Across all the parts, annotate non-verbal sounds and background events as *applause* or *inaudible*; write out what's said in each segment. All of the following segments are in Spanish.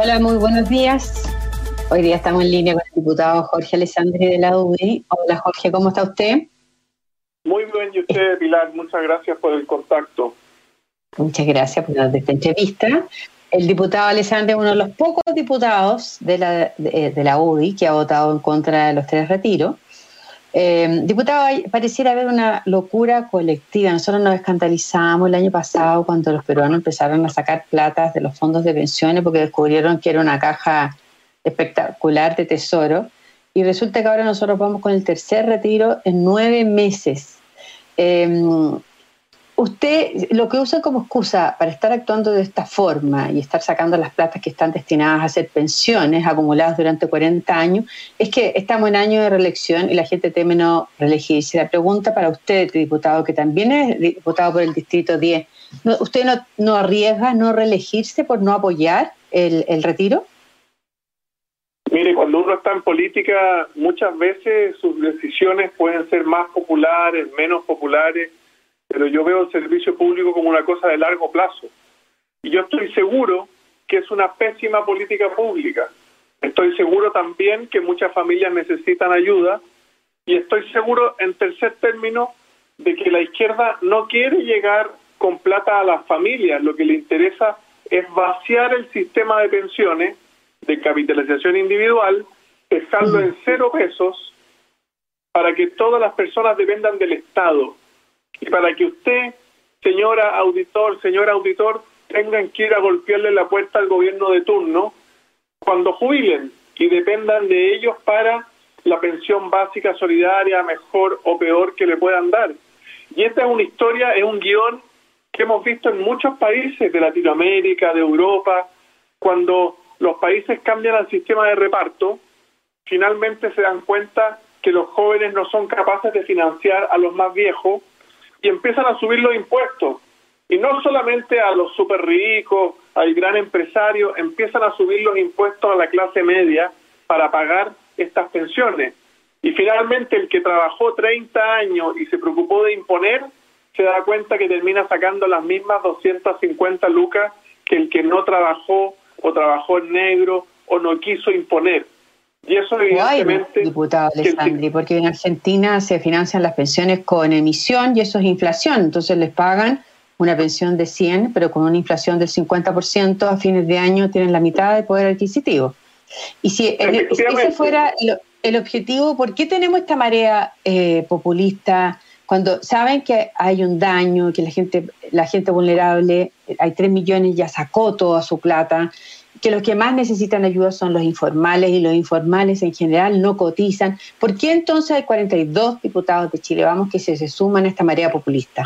Hola, muy buenos días. Hoy día estamos en línea con el diputado Jorge Alessandri de la UDI. Hola Jorge, ¿cómo está usted? Muy bien, y usted, Pilar, muchas gracias por el contacto. Muchas gracias por esta entrevista. El diputado Alessandri es uno de los pocos diputados de la, de, la UDI que ha votado en contra de los tres retiros. Eh, diputado, pareciera haber una locura colectiva. Nosotros nos escandalizamos el año pasado cuando los peruanos empezaron a sacar platas de los fondos de pensiones porque descubrieron que era una caja espectacular de tesoro. Y resulta que ahora nosotros vamos con el tercer retiro en nueve meses. Em, usted lo que usa como excusa para estar actuando de esta forma y estar sacando las platas que están destinadas a hacer pensiones acumuladas durante 40 años es que estamos en año de reelección y la gente teme no reelegirse. La pregunta para usted, diputado, que también es diputado por el Distrito 10, ¿usted no, no arriesga no reelegirse por no apoyar el, el retiro? Mire, cuando uno está en política, muchas veces sus decisiones pueden ser más populares, menos populares, pero yo veo el servicio público como una cosa de largo plazo. Y yo estoy seguro que es una pésima política pública. Estoy seguro también que muchas familias necesitan ayuda y estoy seguro, en tercer término, de que la izquierda no quiere llegar con plata a las familias. Lo que le interesa es vaciar el sistema de pensiones de capitalización individual, dejarlo en cero pesos para que todas las personas dependan del Estado y para que usted, señora auditor, señor auditor, tengan que ir a golpearle la puerta al gobierno de turno cuando jubilen y dependan de ellos para la pensión básica solidaria, mejor o peor que le puedan dar. Y esta es una historia, es un guion que hemos visto en muchos países de Latinoamérica, de Europa, cuando los países cambian al sistema de reparto, finalmente se dan cuenta que los jóvenes no son capaces de financiar a los más viejos y empiezan a subir los impuestos. Y no solamente a los súper ricos, al gran empresario, empiezan a subir los impuestos a la clase media para pagar estas pensiones. Y finalmente el que trabajó 30 años y se preocupó de imponer, se da cuenta que termina sacando las mismas 250 lucas que el que no trabajó o trabajó en negro o no quiso imponer. Y eso evidentemente... diputado Alessandri, porque en Argentina se financian las pensiones con emisión y eso es inflación, entonces les pagan una pensión de 100, pero con una inflación del 50% a fines de año tienen la mitad de poder adquisitivo. Y si ese fuera el objetivo, ¿por qué tenemos esta marea eh, populista cuando saben que hay un daño, que la gente, la gente vulnerable, hay 3 millones, ya sacó toda su plata, que los que más necesitan ayuda son los informales y los informales en general no cotizan. ¿Por qué entonces hay 42 diputados de Chile Vamos que se, suman a esta marea populista?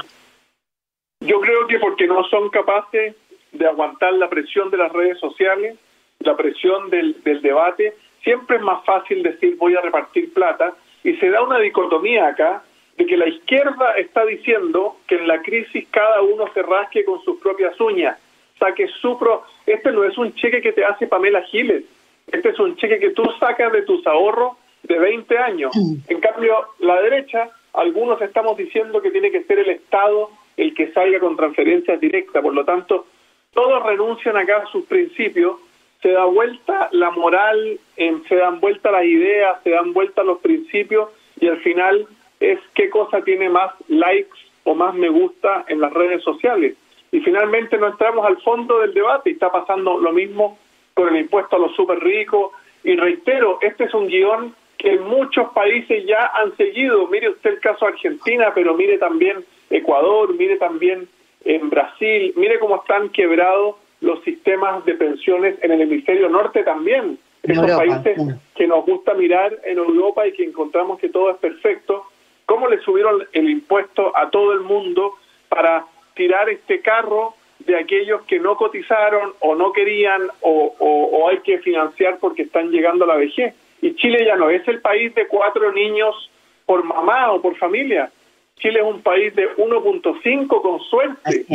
Yo creo que porque no son capaces de aguantar la presión de las redes sociales, la presión del, del debate. Siempre es más fácil decir voy a repartir plata y se da una dicotomía acá de que la izquierda está diciendo que en la crisis cada uno se rasque con sus propias uñas, saque su pro... Este no es un cheque que te hace Pamela Giles, este es un cheque que tú sacas de tus ahorros de 20 años. En cambio, la derecha, algunos estamos diciendo que tiene que ser el Estado el que salga con transferencias directas, por lo tanto, todos renuncian acá a sus principios, se da vuelta la moral, se dan vuelta las ideas, se dan vuelta los principios y al final es qué cosa tiene más likes o más me gusta en las redes sociales. Y finalmente no entramos al fondo del debate y está pasando lo mismo con el impuesto a los súper ricos. Y reitero, este es un guion que muchos países ya han seguido. Mire usted el caso de Argentina, pero mire también Ecuador, mire también en Brasil, mire cómo están quebrados los sistemas de pensiones en el hemisferio norte también. Esos países que nos gusta mirar en Europa y que encontramos que todo es perfecto, cómo le subieron el impuesto a todo el mundo para tirar este carro de aquellos que no cotizaron o no querían o, hay que financiar porque están llegando a la vejez. Y Chile ya no es el país de cuatro niños por mamá o por familia. Chile es un país de 1.5 con suerte.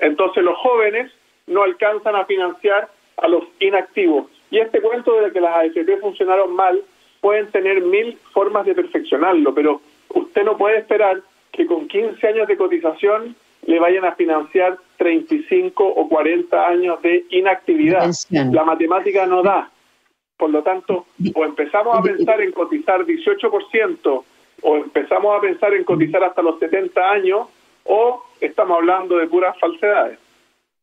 Entonces los jóvenes no alcanzan a financiar a los inactivos. Y este cuento de que las AFP funcionaron mal, pueden tener mil formas de perfeccionarlo, pero usted no puede esperar que con 15 años de cotización le vayan a financiar 35 o 40 años de inactividad. La matemática no da. Por lo tanto, o empezamos a pensar en cotizar 18%, o empezamos a pensar en cotizar hasta los 70 años, o estamos hablando de puras falsedades.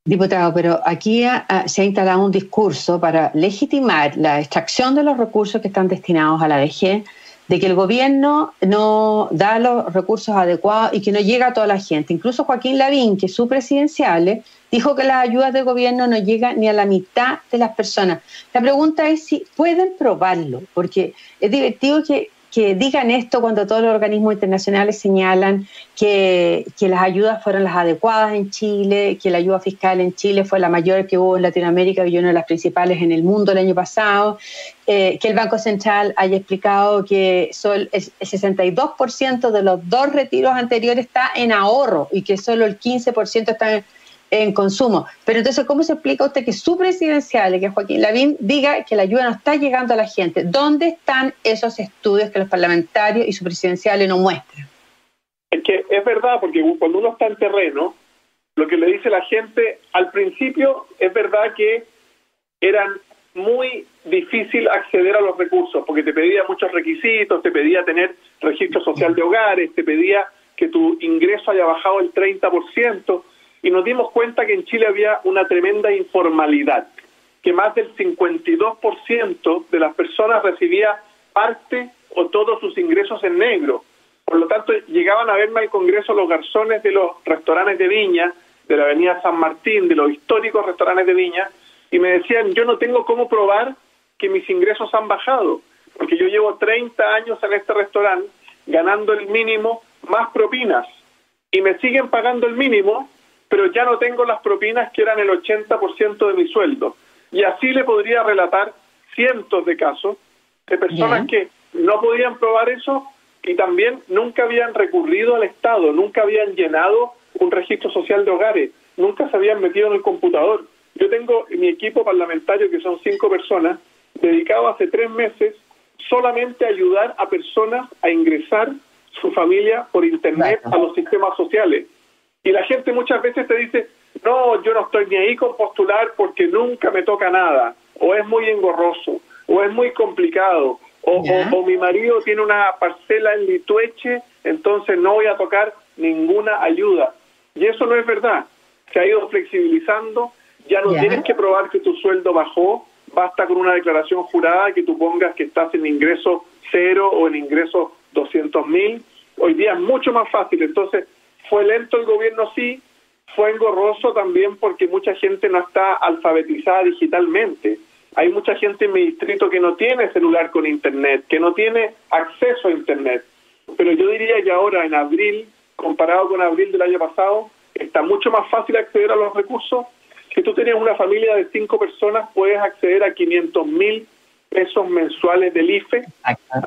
Diputado, pero aquí se ha instalado un discurso para legitimar la extracción de los recursos que están destinados a la DG, de que el gobierno no da los recursos adecuados y que no llega a toda la gente. Incluso Joaquín Lavín, que es su presidencial, dijo que las ayudas del gobierno no llegan ni a la mitad de las personas. La pregunta es si pueden probarlo, porque es divertido que que digan esto cuando todos los organismos internacionales señalan que, las ayudas fueron las adecuadas en Chile, que la ayuda fiscal en Chile fue la mayor que hubo en Latinoamérica y una de las principales en el mundo el año pasado, eh, que el Banco Central haya explicado que el 62% de los dos retiros anteriores está en ahorro y que solo el 15% está en en consumo. Pero entonces, ¿cómo se explica usted que su presidencial, que Joaquín Lavín, diga que la ayuda no está llegando a la gente? ¿Dónde están esos estudios que los parlamentarios y su presidencial no muestran? Es que es verdad, porque cuando uno está en terreno, lo que le dice la gente, al principio es verdad que eran muy difícil acceder a los recursos, porque te pedía muchos requisitos, te pedía tener registro social de hogares, te pedía que tu ingreso haya bajado el 30%, y nos dimos cuenta que en Chile había una tremenda informalidad, que más del 52% de las personas recibía parte o todos sus ingresos en negro. Por lo tanto, llegaban a verme al Congreso los garzones de los restaurantes de Viña, de la Avenida San Martín, de los históricos restaurantes de Viña, y me decían, yo no tengo cómo probar que mis ingresos han bajado, porque yo llevo 30 años en este restaurante ganando el mínimo más propinas, y me siguen pagando el mínimo pero ya no tengo las propinas que eran el 80% de mi sueldo. Y así le podría relatar cientos de casos de personas que no podían probar eso y también nunca habían recurrido al Estado, nunca habían llenado un registro social de hogares, nunca se habían metido en el computador. Yo tengo mi equipo parlamentario, que son cinco personas, dedicado hace tres meses solamente a ayudar a personas a ingresar su familia por Internet a los sistemas sociales. Y la gente muchas veces te dice, no, yo no estoy ni ahí con postular porque nunca me toca nada, o es muy engorroso, o es muy complicado, o, o, mi marido tiene una parcela en Litueche, entonces no voy a tocar ninguna ayuda. Y eso no es verdad. Se ha ido flexibilizando, ya no tienes que probar que tu sueldo bajó, basta con una declaración jurada que tú pongas que estás en ingreso cero o en ingreso 200 mil. Hoy día es mucho más fácil. Entonces, fue lento el gobierno, sí, fue engorroso también porque mucha gente no está alfabetizada digitalmente. Hay mucha gente en mi distrito que no tiene celular con internet, que no tiene acceso a internet. Pero yo diría que ahora, en abril, comparado con abril del año pasado, está mucho más fácil acceder a los recursos. Si tú tienes una familia de cinco personas, puedes acceder a 500 mil pesos mensuales del IFE.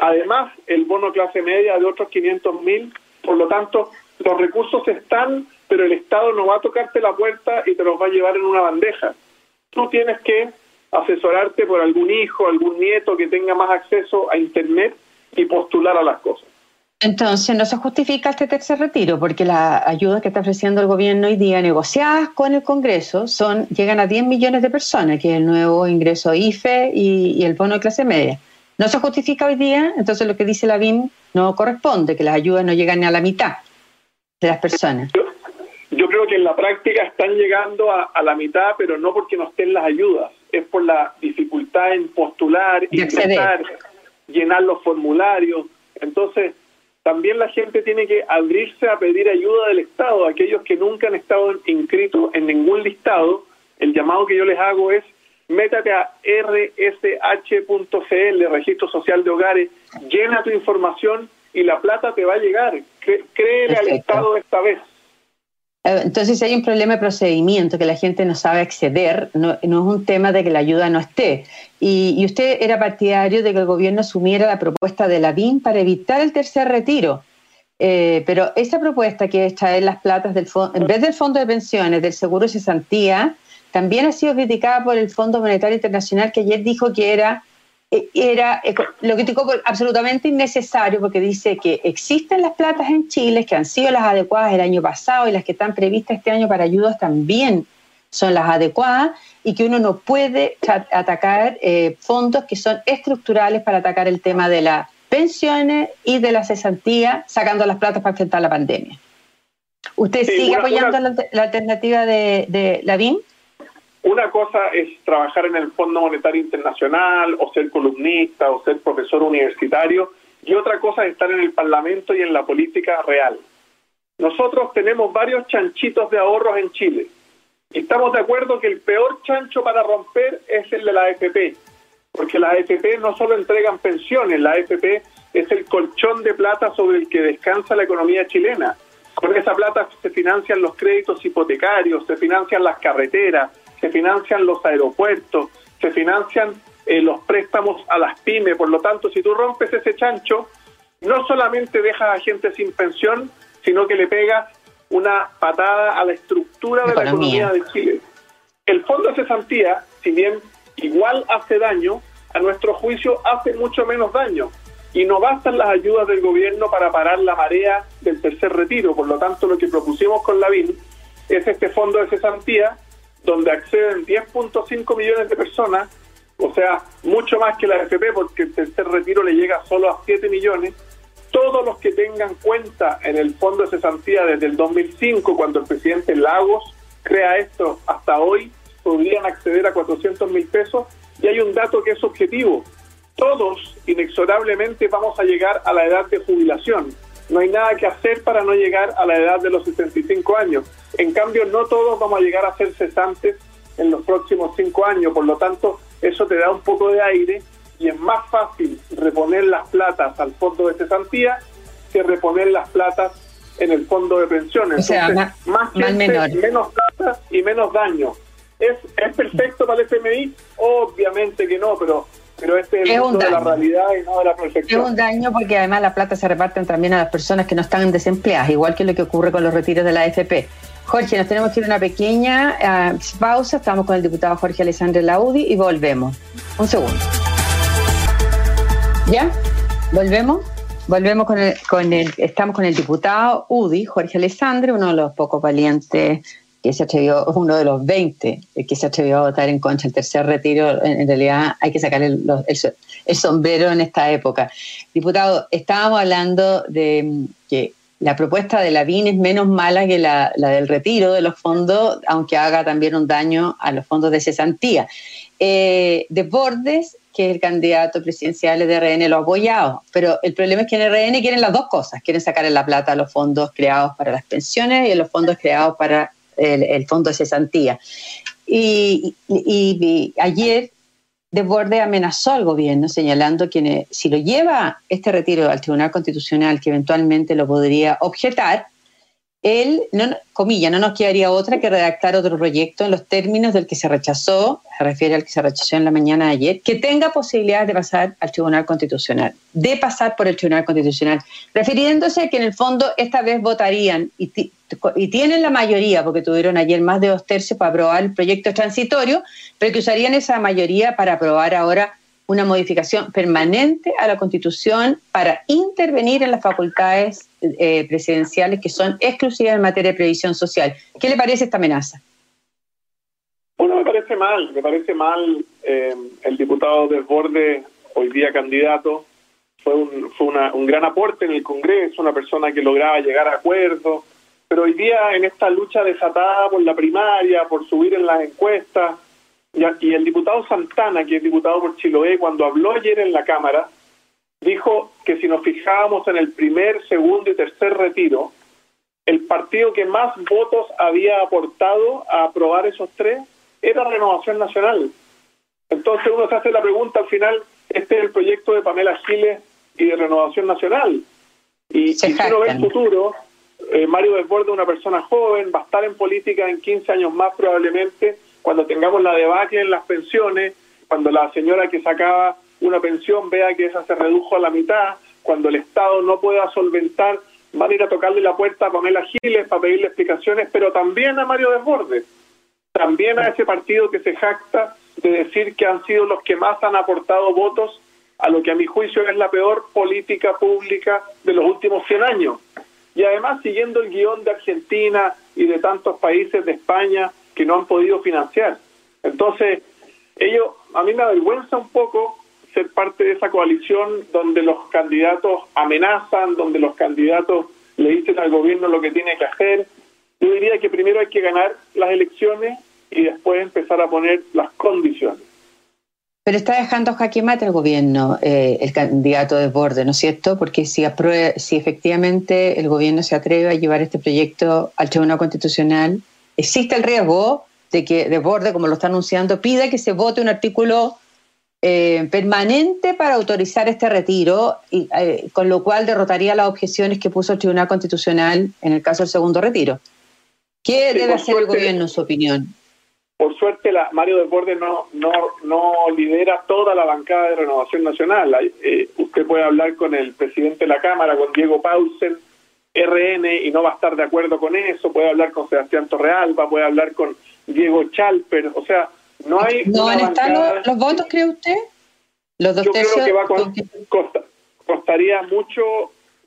Además, el bono clase media de otros 500 mil. Por lo tanto, los recursos están, pero el Estado no va a tocarte la puerta y te los va a llevar en una bandeja. Tú tienes que asesorarte por algún hijo, algún nieto que tenga más acceso a Internet y postular a las cosas. Entonces, no se justifica este tercer retiro, porque las ayudas que está ofreciendo el gobierno hoy día, negociadas con el Congreso, son llegan a 10 millones de personas, que es el nuevo ingreso IFE y, el bono de clase media. No se justifica hoy día, entonces lo que dice la BIM no corresponde, que las ayudas no llegan ni a la mitad de las personas? Yo, creo que en la práctica están llegando a, la mitad, pero no porque no estén las ayudas, es por la dificultad en postular, ingresar, llenar los formularios. Entonces, también la gente tiene que abrirse a pedir ayuda del Estado. Aquellos que nunca han estado inscritos en ningún listado, el llamado que yo les hago es métate a rsh.cl, Registro Social de Hogares, llena tu información y la plata te va a llegar. Créele al Estado esta vez. Eh, entonces, si hay un problema de procedimiento que la gente no sabe acceder, no, es un tema de que la ayuda no esté. Y, usted era partidario de que el gobierno asumiera la propuesta de la BIM para evitar el tercer retiro. Eh, pero esa propuesta que es traer las platas del en vez del fondo de pensiones, del seguro de cesantía, también ha sido criticada por el Fondo Monetario Internacional, que ayer dijo que era era lo que digo absolutamente innecesario porque dice que existen las platas en Chile que han sido las adecuadas el año pasado y las que están previstas este año para ayudas también son las adecuadas y que uno no puede atacar eh, fondos que son estructurales para atacar el tema de las pensiones y de la cesantía sacando las platas para enfrentar la pandemia. ¿Usted sigue apoyando La, alternativa de, de Lavín? Una cosa es trabajar en el Fondo Monetario Internacional o ser columnista o ser profesor universitario y otra cosa es estar en el Parlamento y en la política real. Nosotros tenemos varios chanchitos de ahorros en Chile y estamos de acuerdo que el peor chancho para romper es el de la AFP, porque las AFP no solo entregan pensiones, la AFP es el colchón de plata sobre el que descansa la economía chilena. Con esa plata se financian los créditos hipotecarios, se financian las carreteras, se financian los aeropuertos, se financian eh, los préstamos a las pymes. Por lo tanto, si tú rompes ese chancho, no solamente dejas a gente sin pensión, sino que le pegas una patada a la estructura de la economía de Chile. El fondo de cesantía, si bien igual hace daño, a nuestro juicio hace mucho menos daño. Y no bastan las ayudas del gobierno para parar la marea del tercer retiro. Por lo tanto, lo que propusimos con la BIN es este fondo de cesantía donde acceden 10.5 millones de personas, o sea, mucho más que la AFP, porque el tercer retiro le llega solo a 7 millones. Todos los que tengan cuenta en el fondo de cesantía desde el 2005, cuando el presidente Lagos crea esto, hasta hoy, podrían acceder a 400 mil pesos. Y hay un dato que es objetivo. Todos, inexorablemente, vamos a llegar a la edad de jubilación. No hay nada que hacer para no llegar a la edad de los 65 años. En cambio, no todos vamos a llegar a ser cesantes en los próximos cinco años, por lo tanto, eso te da un poco de aire y es más fácil reponer las platas al fondo de cesantía que reponer las platas en el fondo de pensiones. O sea, más, menos plata y menos daño. ¿Es, ¿Es perfecto para el FMI? Obviamente que no, pero pero este es, el de la realidad y no de la perfección. Es un daño porque además la plata se reparten también a las personas que no están desempleadas, igual que lo que ocurre con los retiros de la AFP. Jorge, nos tenemos que ir a una pequeña ah, pausa. Estamos con el diputado Jorge Alessandro Laudi y volvemos. Un segundo. ¿Ya? ¿Volvemos? Volvemos con el, el, estamos con el diputado UDI, Jorge Alessandro, uno de los pocos valientes que se atrevió, uno de los 20 que se atrevió a votar en contra del tercer retiro, en, realidad hay que sacar el, sombrero en esta época. Diputado, estábamos hablando de que la propuesta de la BIN es menos mala que la, del retiro de los fondos, aunque haga también un daño a los fondos de cesantía. Eh, de Bordes, que es el candidato presidencial de RN, lo ha apoyado, pero el problema es que en RN quieren las dos cosas, quieren sacar en la plata los fondos creados para las pensiones y los fondos creados para el, fondo de cesantía. Y, ayer Desborde amenazó al gobierno señalando que si lo lleva este retiro al Tribunal Constitucional, que eventualmente lo podría objetar, él, no, comilla, no nos quedaría otra que redactar otro proyecto en los términos del que se rechazó, se refiere al que se rechazó en la mañana de ayer, que tenga posibilidad de pasar al Tribunal Constitucional, de pasar por el Tribunal Constitucional, refiriéndose a que en el fondo esta vez votarían y, y tienen la mayoría, porque tuvieron ayer más de dos tercios para aprobar el proyecto transitorio, pero que usarían esa mayoría para aprobar ahora una modificación permanente a la Constitución para intervenir en las facultades eh, presidenciales que son exclusivas en materia de previsión social. ¿Qué le parece esta amenaza? Bueno, me parece mal, me parece mal eh, el diputado Desborde, hoy día candidato, fue, un, fue un gran aporte en el Congreso, una persona que lograba llegar a acuerdos, pero hoy día en esta lucha desatada por la primaria, por subir en las encuestas, y, el diputado Santana, que es diputado por Chiloé, cuando habló ayer en la Cámara, dijo que si nos fijábamos en el primer, segundo y tercer retiro, el partido que más votos había aportado a aprobar esos tres era Renovación Nacional. Entonces uno se hace la pregunta al final, este es el proyecto de Pamela Giles y de Renovación Nacional. Y, si uno ve el futuro, eh, Mario Desbordes, una persona joven, va a estar en política en 15 años más probablemente, cuando tengamos la debacle en las pensiones, cuando la señora que sacaba una pensión vea que esa se redujo a la mitad, cuando el Estado no pueda solventar, van a ir a tocarle la puerta a Pamela Giles para pedirle explicaciones, pero también a Mario Desbordes, también a ese partido que se jacta de decir que han sido los que más han aportado votos a lo que a mi juicio es la peor política pública de los últimos 100 años. Y además siguiendo el guion de Argentina y de tantos países de España que no han podido financiar. Entonces, ellos, a mí me avergüenza un poco ser parte de esa coalición donde los candidatos amenazan, donde los candidatos le dicen al gobierno lo que tiene que hacer. Yo diría que primero hay que ganar las elecciones y después empezar a poner las condiciones. Pero está dejando jaque mate el gobierno, eh, el candidato de borde, ¿no es cierto? Porque si, si efectivamente el gobierno se atreve a llevar este proyecto al Tribunal Constitucional, existe el riesgo de que de borde, como lo está anunciando, pida que se vote un artículo eh, permanente para autorizar este retiro, y, eh, con lo cual derrotaría las objeciones que puso el Tribunal Constitucional en el caso del segundo retiro. ¿Qué debe hacer el gobierno, en su opinión? Por suerte, la, Mario Desbordes no, no, no lidera toda la bancada de Renovación Nacional. Eh, usted puede hablar con el presidente de la Cámara, con Diego Paulsen, RN, y no va a estar de acuerdo con eso. Puede hablar con Sebastián Torrealba, puede hablar con Diego Chalper. O sea, no hay. ¿No van a estar los, votos, cree usted? Los dos Yo creo que va a costaría mucho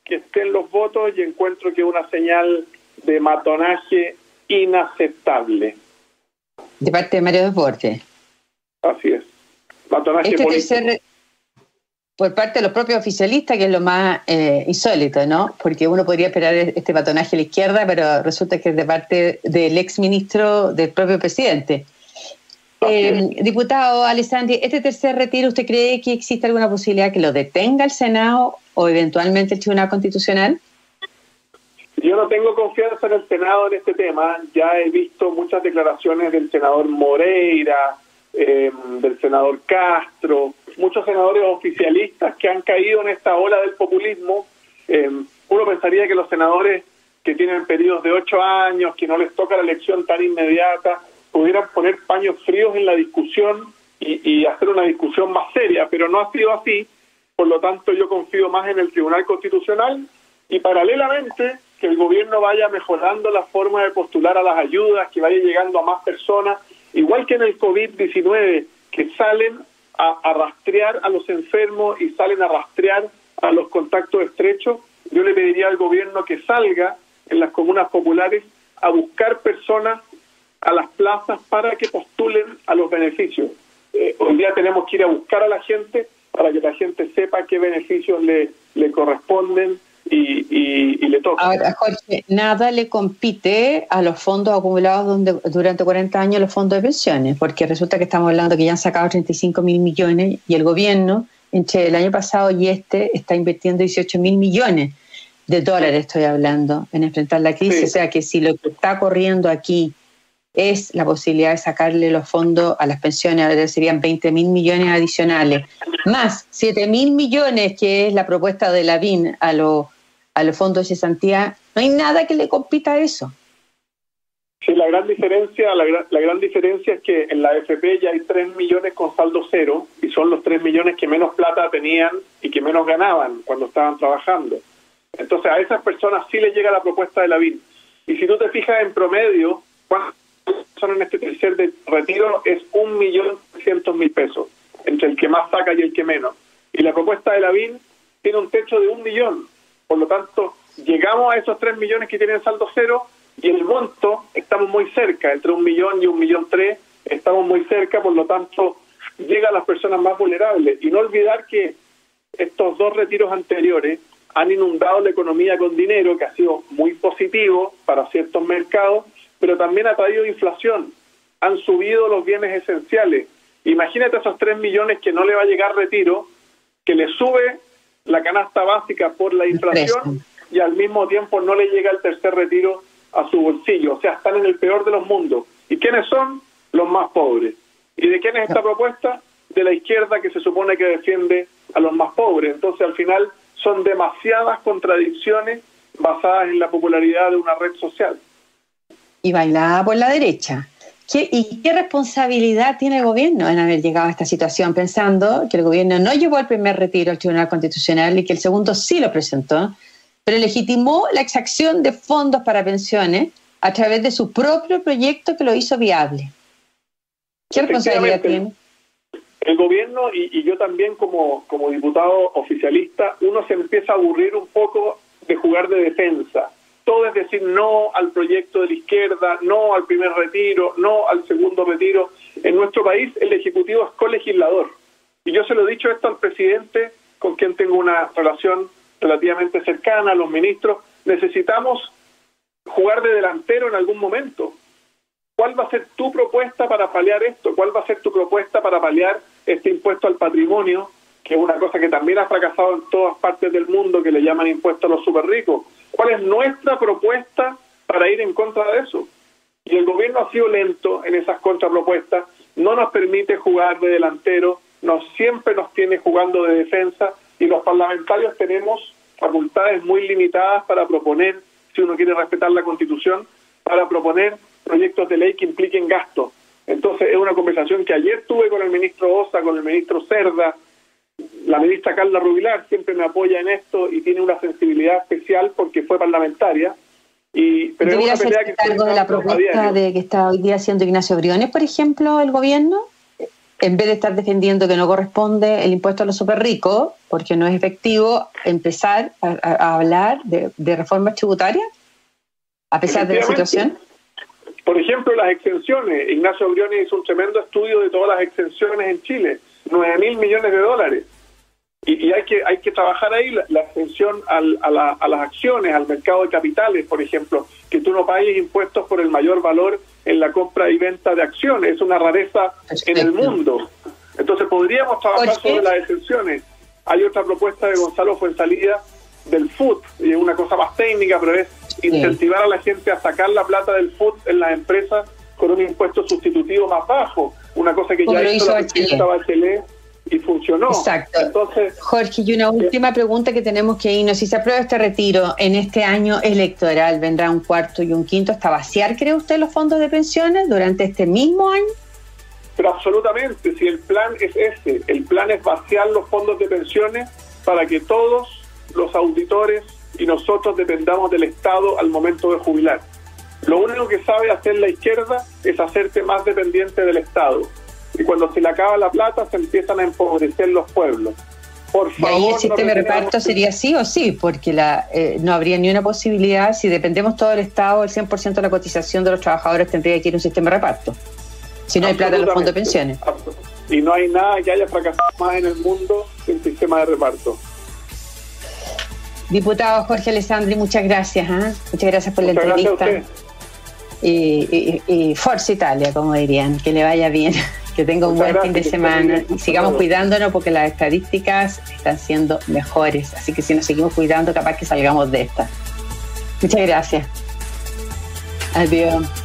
que estén los votos y encuentro que es una señal de matonaje inaceptable de parte de Mario Deporte. Así es. Este por parte de los propios oficialistas, que es lo más eh, insólito, ¿no? Porque uno podría esperar este patonaje a la izquierda, pero resulta que es de parte del ex ministro del propio presidente. Eh, diputado Alessandri, ¿este tercer retiro usted cree que existe alguna posibilidad que lo detenga el Senado o eventualmente el Tribunal Constitucional? Yo no tengo confianza en el Senado en este tema. Ya he visto muchas declaraciones del senador Moreira, em, del senador Castro, muchos senadores oficialistas que han caído en esta ola del populismo. Em, uno pensaría que los senadores que tienen periodos de ocho años, que no les toca la elección tan inmediata, pudieran poner paños fríos en la discusión y, y hacer una discusión más seria, pero no ha sido así. Por lo tanto, yo confío más en el Tribunal Constitucional y paralelamente que el gobierno vaya mejorando la forma de postular a las ayudas, que vaya llegando a más personas, igual que en el COVID-19, que salen a, rastrear a los enfermos y salen a rastrear a los contactos estrechos, yo le pediría al gobierno que salga en las comunas populares a buscar personas a las plazas para que postulen a los beneficios. Eh, hoy día tenemos que ir a buscar a la gente para que la gente sepa qué beneficios le, le corresponden, y, le toca. Ahora, Jorge, nada le compite a los fondos acumulados donde, durante 40 años, los fondos de pensiones, porque resulta que estamos hablando que ya han sacado 35 mil millones y el gobierno, entre el año pasado y este, está invirtiendo 18 mil millones de dólares, estoy hablando, en enfrentar la crisis. O sea que si lo que está corriendo aquí es la posibilidad de sacarle los fondos a las pensiones, serían 20 mil millones adicionales, más 7 mil millones, que es la propuesta de la BIN a los a los fondos de cesantía, no hay nada que le compita a eso. Sí, la gran diferencia, la, la gran diferencia es que en la AFP ya hay 3 millones con saldo cero y son los 3 millones que menos plata tenían y que menos ganaban cuando estaban trabajando. Entonces a esas personas sí les llega la propuesta de la BIN. Y si tú te fijas en promedio, ¿cuántas son en este tercer de retiro? Es un millón trescientos mil pesos, entre el que más saca y el que menos. Y la propuesta de la BIN tiene un techo de un millón. Por lo tanto, llegamos a esos 3 millones que tienen saldo cero y el monto estamos muy cerca, entre un millón y un millón tres, estamos muy cerca, por lo tanto, llega a las personas más vulnerables. Y no olvidar que estos dos retiros anteriores han inundado la economía con dinero, que ha sido muy positivo para ciertos mercados, pero también ha traído inflación. Han subido los bienes esenciales. Imagínate esos 3 millones que no le va a llegar retiro, que le sube la canasta básica por la inflación y al mismo tiempo no le llega el tercer retiro a su bolsillo. O sea, están en el peor de los mundos. ¿Y quiénes son? Los más pobres. ¿Y de quién es esta propuesta? De la izquierda que se supone que defiende a los más pobres. Entonces, al final, son demasiadas contradicciones basadas en la popularidad de una red social. Y bailada por la derecha. ¿Y qué responsabilidad tiene el gobierno en haber llegado a esta situación pensando que el gobierno no llevó el primer retiro al Tribunal Constitucional y que el segundo sí lo presentó, pero legitimó la exacción de fondos para pensiones a través de su propio proyecto que lo hizo viable? ¿Qué responsabilidad tiene? el gobierno y, yo también como, como diputado oficialista, uno se empieza a aburrir un poco de jugar de defensa. Todo es decir no al proyecto de la izquierda, no al primer retiro, no al segundo retiro. En nuestro país el Ejecutivo es colegislador. Y yo se lo he dicho esto al presidente, con quien tengo una relación relativamente cercana, a los ministros. Necesitamos jugar de delantero en algún momento. ¿Cuál va a ser tu propuesta para paliar esto? ¿Cuál va a ser tu propuesta para paliar este impuesto al patrimonio, que es una cosa que también ha fracasado en todas partes del mundo, que le llaman impuesto a los super ricos? ¿Cuál es nuestra propuesta para ir en contra de eso? Y el gobierno ha sido lento en esas contrapropuestas, no nos permite jugar de delantero, nos siempre nos tiene jugando de defensa y los parlamentarios tenemos facultades muy limitadas para proponer, si uno quiere respetar la Constitución, para proponer proyectos de ley que impliquen gastos. Entonces, es una conversación que ayer tuve con el ministro Osa, con el ministro Cerda, la ministra Carla Rubilar siempre me apoya en esto y tiene una sensibilidad especial porque fue parlamentaria. Y, pero pelea que algo de la propuesta de que está hoy día haciendo Ignacio Briones, por ejemplo, el gobierno? En vez de estar defendiendo que no corresponde el impuesto a los super ricos, porque no es efectivo, empezar a, hablar de, de reformas tributarias, a pesar de la situación. Por ejemplo, las exenciones. Ignacio Briones hizo un tremendo estudio de todas las exenciones en Chile, 9 mil millones de dólares. Y, hay que hay que trabajar ahí la, exención a, las acciones, al mercado de capitales, por ejemplo, que tú no pagues impuestos por el mayor valor en la compra y venta de acciones. Es una rareza en el mundo. Entonces podríamos trabajar sobre las exenciones. Hay otra propuesta de Gonzalo Fuensalida del FUT, y es una cosa más técnica, pero es incentivar a la gente a sacar la plata del food en las empresas con un impuesto sustitutivo más bajo, una cosa que ya hizo, la presidenta Bachelet y funcionó. Exacto. Entonces, Jorge, y una última pregunta que tenemos que irnos. Si se aprueba este retiro en este año electoral, ¿vendrá un cuarto y un quinto hasta vaciar, cree usted, los fondos de pensiones durante este mismo año? Pero absolutamente, si el plan es ese, el plan es vaciar los fondos de pensiones para que todos los auditores y nosotros dependamos del Estado al momento de jubilar. Lo único que sabe hacer la izquierda es hacerte más dependiente del Estado. Y cuando se le acaba la plata se empiezan a empobrecer los pueblos. Por favor, y ahí el sistema de reparto sería sí o sí, porque la, eh, no habría ni una posibilidad, si dependemos todo del Estado, el 100% de la cotización de los trabajadores tendría que ir un sistema de reparto. Si no hay plata en los fondos de pensiones. Y no hay nada que haya fracasado más en el mundo que el sistema de reparto. Diputado Jorge Alessandri, muchas gracias. ¿ah? Muchas gracias por la entrevista. Y, y, Forza Italia, como dirían, que le vaya bien, *laughs* que tenga un buen fin de semana y sigamos cuidándonos porque las estadísticas están siendo mejores. Así que si nos seguimos cuidando, capaz que salgamos de esta. Muchas gracias. Adiós.